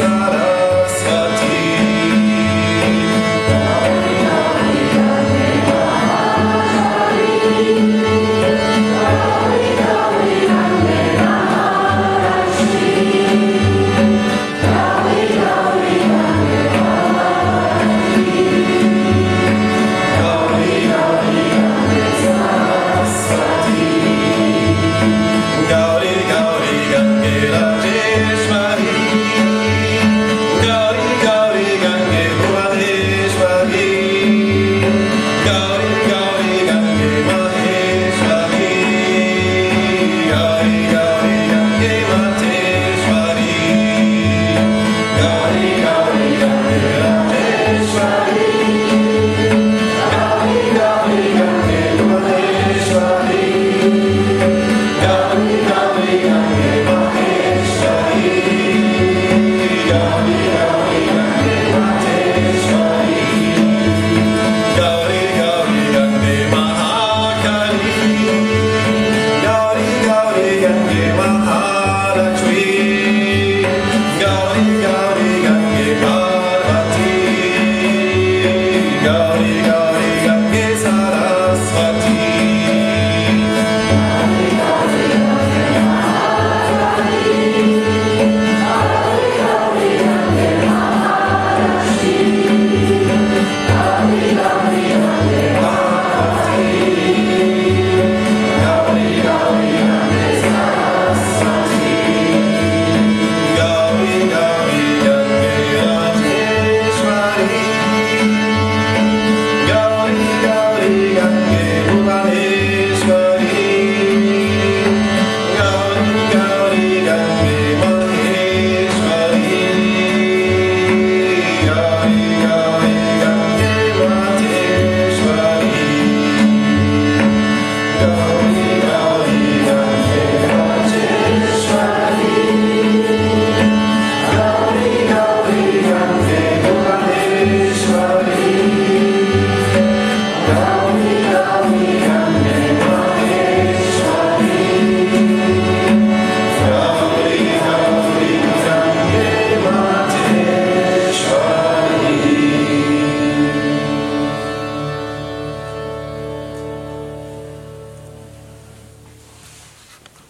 sun